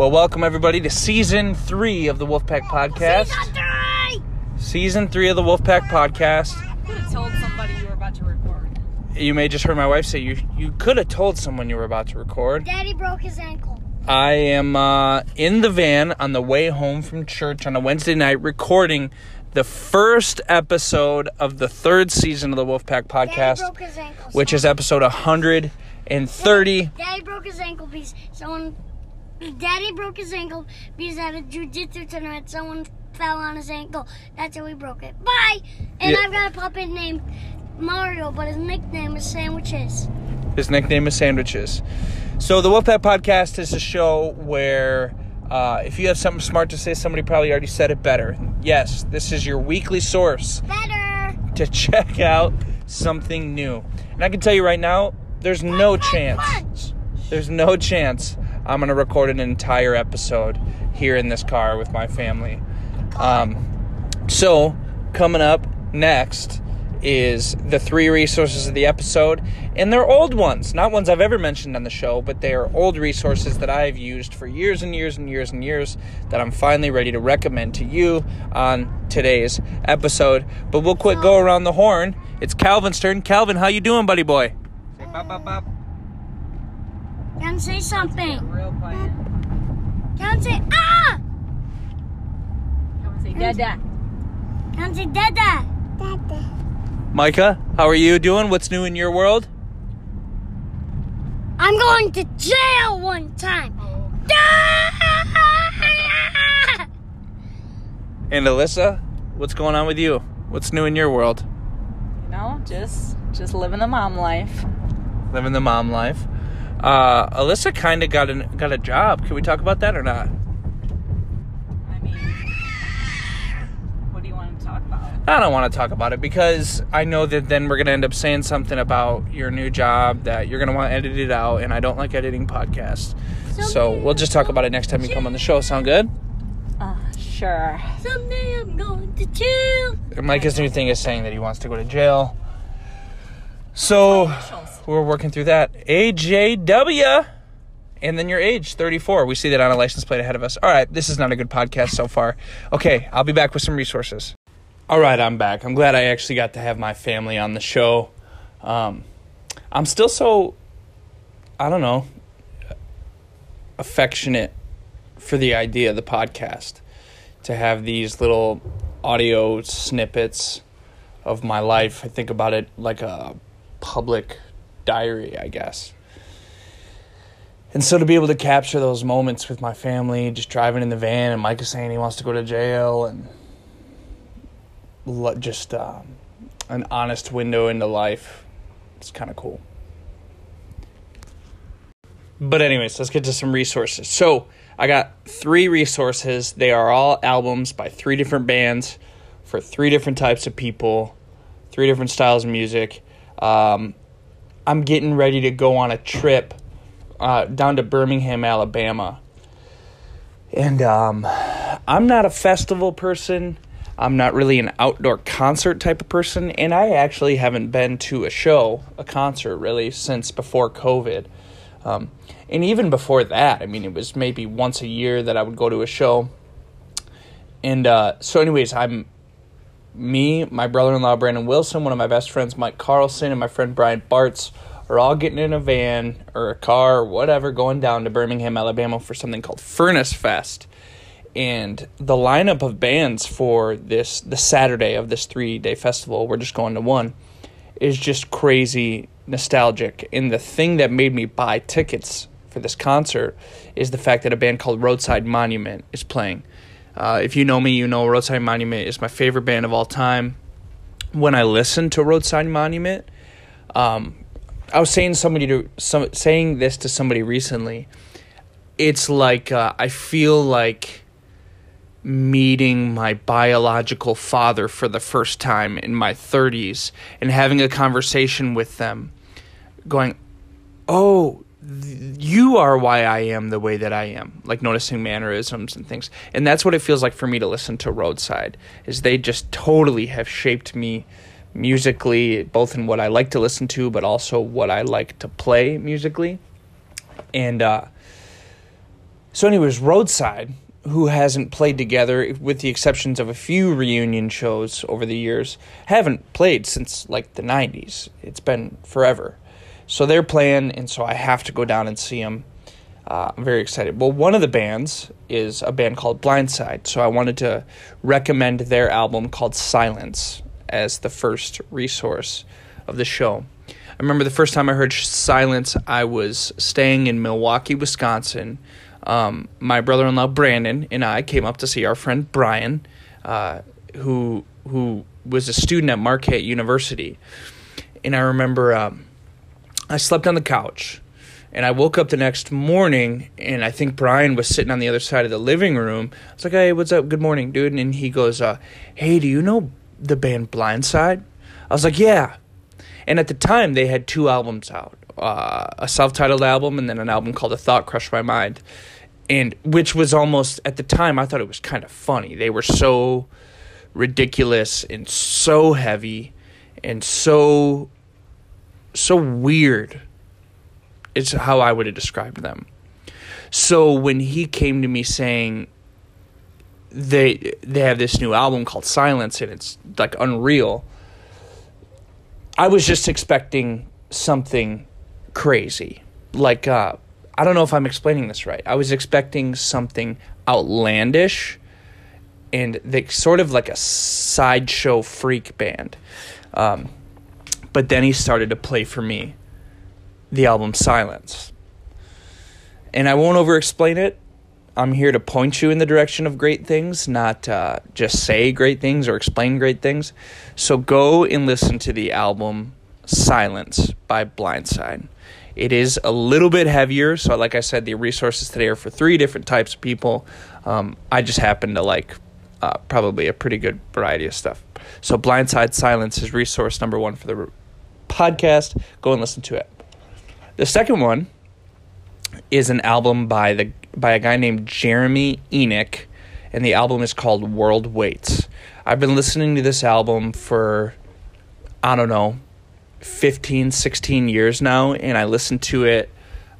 Well, welcome everybody to season three of the Wolfpack Podcast. Season three! Season three of the Wolfpack Podcast. could have told somebody you were about to record. You may just heard my wife say you you could have told someone you were about to record. Daddy broke his ankle. I am uh, in the van on the way home from church on a Wednesday night recording the first episode of the third season of the Wolfpack Daddy Podcast, ankle. which is episode 130. Daddy broke his ankle because someone. Daddy broke his ankle because at a jujitsu tournament someone fell on his ankle. That's how he broke it. Bye! And Yeah. I've got a puppet named Mario, but his nickname is Sandwiches. His nickname is Sandwiches. So the Wolfpack Podcast is a show where uh, if you have something smart to say, somebody probably already said it better. Yes, this is your weekly source Better! to check out something new. And I can tell you right now, there's no chance. There's no chance I'm gonna record an entire episode here in this car with my family. Um, so coming up next is the three resources of the episode, and they're old ones, not ones I've ever mentioned on the show, but they are old resources that I've used for years and years and years and years that I'm finally ready to recommend to you on today's episode. But we'll quick go around the horn. It's Calvin's turn. Calvin, how you doing, buddy boy? Say bop bop bop. Can say something. Real quiet. Can say ah! Come and say dada. Can say dada. Dada. Micah, how are you doing? What's new in your world? I'm going to jail one time. Ah! And Alyssa, what's going on with you? What's new in your world? You know, just just living the mom life. Living the mom life. Uh, Alyssa kind of got an, got a job. Can we talk about that or not? I mean, what do you want to talk about? I don't want to talk about it because I know that then we're gonna end up saying something about your new job that you're gonna want to edit it out, and I don't like editing podcasts. So we'll just talk about it next time you come on the show. Sound good? Uh, sure. Someday I'm going to jail. And Micah's new thing is saying that he wants to go to jail. So we're working through that. AJW. And then your age, 34. We see that on a license plate ahead of us. All right, this is not a good podcast so far. Okay, I'll be back with some resources. All right, I'm back. I'm glad I actually got to have my family on the show. Um, I'm still so, I don't know, affectionate for the idea of the podcast to have these little audio snippets of my life. I think about it like a public diary, I guess. And so to be able to capture those moments with my family, just driving in the van, and Micah saying he wants to go to jail, and just um, an honest window into life, it's kind of cool. But, anyways, let's get to some resources. So, I got three resources. They are all albums by three different bands for three different types of people, three different styles of music. Um, I'm getting ready to go on a trip uh, down to Birmingham, Alabama. And um, I'm not a festival person. I'm not really an outdoor concert type of person. And I actually haven't been to a show, a concert, really, since before COVID. Um, and even before that, I mean, it was maybe once a year that I would go to a show. And uh, so, anyways, I'm me, my brother in law, Brandon Wilson, one of my best friends, Mike Carlson, and my friend Brian Bartz are all getting in a van or a car or whatever going down to Birmingham, Alabama for something called Furnace Fest. And the lineup of bands for this the Saturday of this three day festival, we're just going to one, is just crazy nostalgic. And the thing that made me buy tickets for this concert is the fact that a band called Roadside Monument is playing. Uh, if you know me, you know Roadside Monument is my favorite band of all time. When I listen to Roadside Monument, um, I was saying somebody to some saying this to somebody recently. It's like uh, I feel like meeting my biological father for the first time in my 30s and having a conversation with them going oh you are why I am the way that I am like noticing mannerisms and things and that's what it feels like for me to listen to roadside is they just totally have shaped me musically both in what I like to listen to but also what I like to play musically and uh So, anyways, Roadside, who hasn't played together, with the exceptions of a few reunion shows over the years, haven't played since like the 90s. It's been forever. So they're playing, and so I have to go down and see them. Uh, I'm very excited. Well, one of the bands is a band called Blindside, so I wanted to recommend their album called Silence as the first resource of the show. I remember the first time I heard Silence, I was staying in Milwaukee, Wisconsin. Um, my brother-in-law Brandon and I came up to see our friend Brian, uh, who who was a student at Marquette University, and I remember um, I slept on the couch and I woke up the next morning, and I think Brian was sitting on the other side of the living room. I was like, "Hey, what's up? Good morning, dude." And he goes, uh, "Hey, do you know the band Blindside?" I was like, "Yeah." And at the time, they had two albums out: uh, a self-titled album, and then an album called "A Thought Crushed My Mind," and which was almost at the time I thought it was kind of funny. They were so ridiculous and so heavy and so so weird it's how I would have described them. So when he came to me saying they they have this new album called Silence and it's like unreal, I was just expecting something crazy. Like uh, I don't know if I'm explaining this right. I was expecting something outlandish and they sort of like a sideshow freak band. Um, but then he started to play for me the album Silence. And I won't over explain it. I'm here to point you in the direction of great things, not uh, just say great things or explain great things. So go and listen to the album Silence by Blindside. It is a little bit heavier, so like I said, the resources today are for three different types of people. Um, I just happen to like uh, probably a pretty good variety of stuff. So Blindside Silence is resource number one for the podcast. Go and listen to it. The second one is an album by the by a guy named Jeremy Enigk, and the album is called World Waits. I've been listening to this album for I don't know 15 16 years now and I listen to it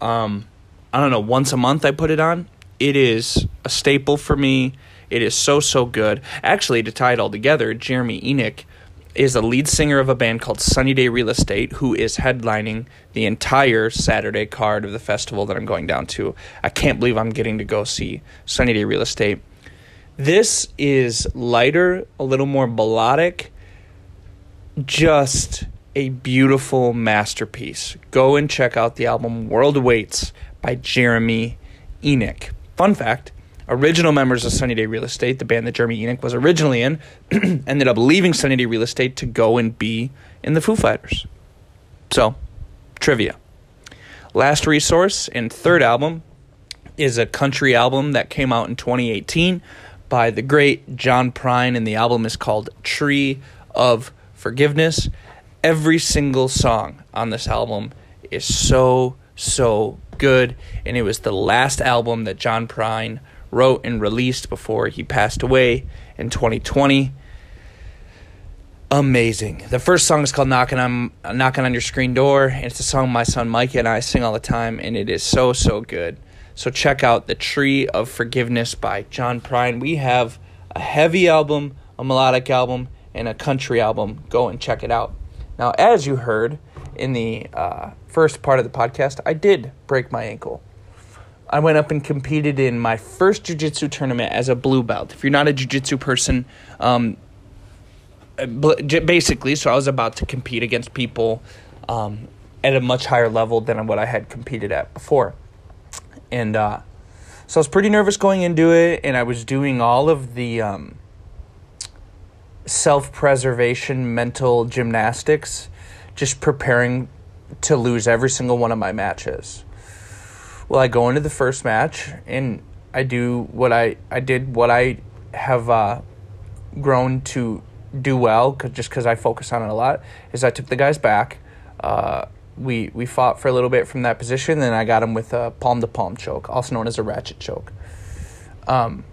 um, I don't know once a month I put it on. It is a staple for me. It is so so good. Actually, to tie it all together, Jeremy Enigk is the lead singer of a band called Sunny Day Real Estate, who is headlining the entire Saturday card of the festival that I'm going down to. I can't believe I'm getting to go see Sunny Day Real Estate. This is lighter, a little more melodic, just a beautiful masterpiece. Go and check out the album World Waits by Jeremy Enigk. Fun fact original members of Sunny Day Real Estate, the band that Jeremy Enigk was originally in, ended up leaving Sunny Day Real Estate to go and be in the Foo Fighters. So, trivia. Last resource and third album is a country album that came out in 2018 by the great John Prine, and the album is called Tree of Forgiveness. Every single song on this album is so, so good, and it was the last album that John Prine wrote and released before he passed away in 2020. Amazing. The first song is called "Knocking on Knocking on Your Screen Door," and it's a song my son Mike and I sing all the time, and it is so so good. So check out "The Tree of Forgiveness" by John Prine. We have a heavy album, a melodic album, and a country album. Go and check it out. Now, as you heard in the uh, first part of the podcast, I did break my ankle. I went up and competed in my first jiu-jitsu tournament as a blue belt. If you're not a jiu-jitsu person, um, basically, so I was about to compete against people um, at a much higher level than what I had competed at before. And uh, so I was pretty nervous going into it, and I was doing all of the um, self preservation mental gymnastics, just preparing to lose every single one of my matches. Well, I go into the first match and I do what I I did what I have uh, grown to do well cause, just because I focus on it a lot is I took the guy's back. Uh, we we fought for a little bit from that position, then I got him with a palm to palm choke, also known as a ratchet choke. Um,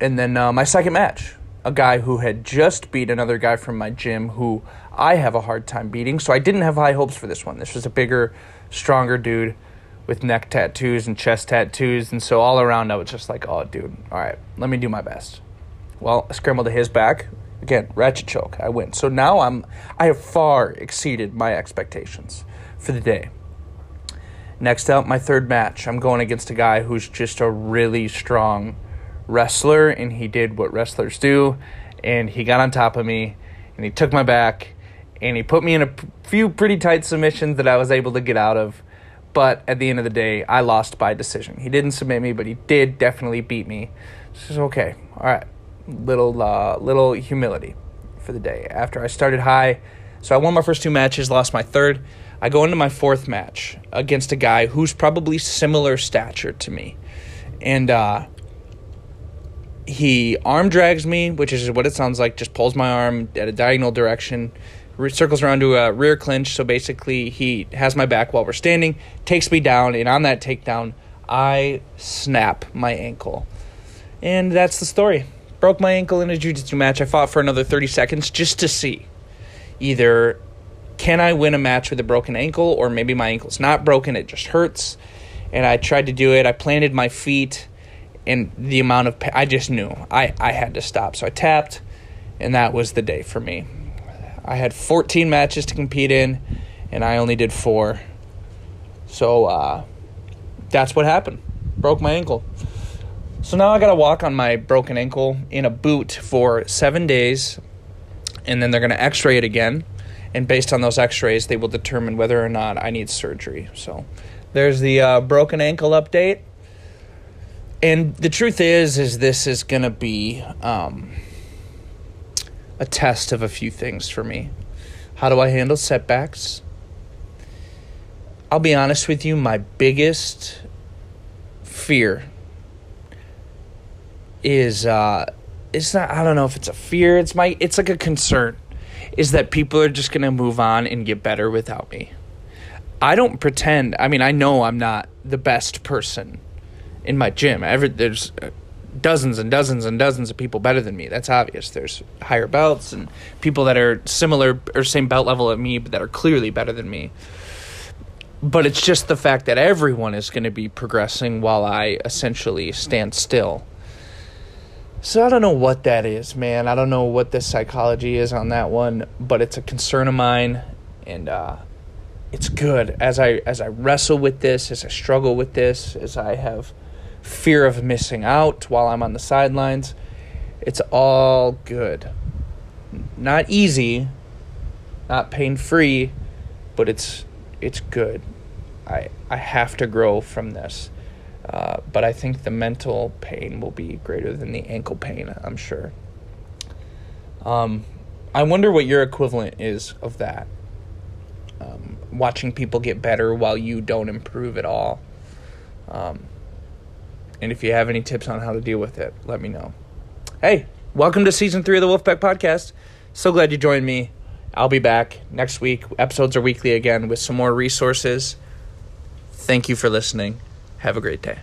and then uh, my second match, a guy who had just beat another guy from my gym who I have a hard time beating, so I didn't have high hopes for this one. This was a bigger, stronger dude with neck tattoos and chest tattoos. And so all around, I was just like, oh, dude, all right, let me do my best. Well, I scrambled to his back. Again, ratchet choke. I win. So now I'm, I have far exceeded my expectations for the day. Next up, my third match. I'm going against a guy who's just a really strong wrestler, and he did what wrestlers do, and he got on top of me, and he took my back, and he put me in a p- few pretty tight submissions that I was able to get out of. But at the end of the day, I lost by decision. He didn't submit me, but he did definitely beat me. So okay. All right, little uh, little humility for the day. After I started high, so I won my first two matches, lost my third. I go into my fourth match against a guy who's probably similar stature to me, and uh, he arm drags me, which is what it sounds like. Just pulls my arm at a diagonal direction, circles around to a rear clinch. So basically, he has my back while we're standing, takes me down, and on that takedown, I snap my ankle, and that's the story. Broke my ankle in a jiu-jitsu match. I fought for another 30 seconds just to see either can I win a match with a broken ankle or maybe my ankle's not broken, it just hurts. And I tried to do it. I planted my feet and the amount of pa- I just knew I I had to stop. So I tapped and that was the day for me. I had 14 matches to compete in and I only did 4. So uh that's what happened. Broke my ankle. So now I got to walk on my broken ankle in a boot for 7 days and then they're going to x-ray it again and based on those x-rays they will determine whether or not i need surgery so there's the uh, broken ankle update and the truth is is this is going to be um, a test of a few things for me. How do i handle setbacks? I'll be honest with you my biggest fear is uh it's not i don't know if it's a fear it's my it's like a concern is that people are just going to move on and get better without me. I don't pretend i mean i know i'm not the best person in my gym. Ever, there's dozens and dozens and dozens of people better than me. That's obvious. There's higher belts and people that are similar or same belt level at me but that are clearly better than me. But it's just the fact that everyone is going to be progressing while i essentially stand still. So I don't know what that is, man. I don't know what the psychology is on that one, but it's a concern of mine, and uh, it's good. As I as I wrestle with this, as I struggle with this, as I have fear of missing out while I'm on the sidelines. It's all good. Not easy, not pain free, but it's it's good. I I have to grow from this. Uh, but I think the mental pain will be greater than the ankle pain, I'm sure. Um, I wonder what your equivalent is of that. Um, watching people get better while you don't improve at all. Um, and if you have any tips on how to deal with it, let me know. Hey, welcome to season three of the Wolfpack Podcast. So glad you joined me. I'll be back next week. Episodes are weekly again with some more resources. Thank you for listening. Have a great day.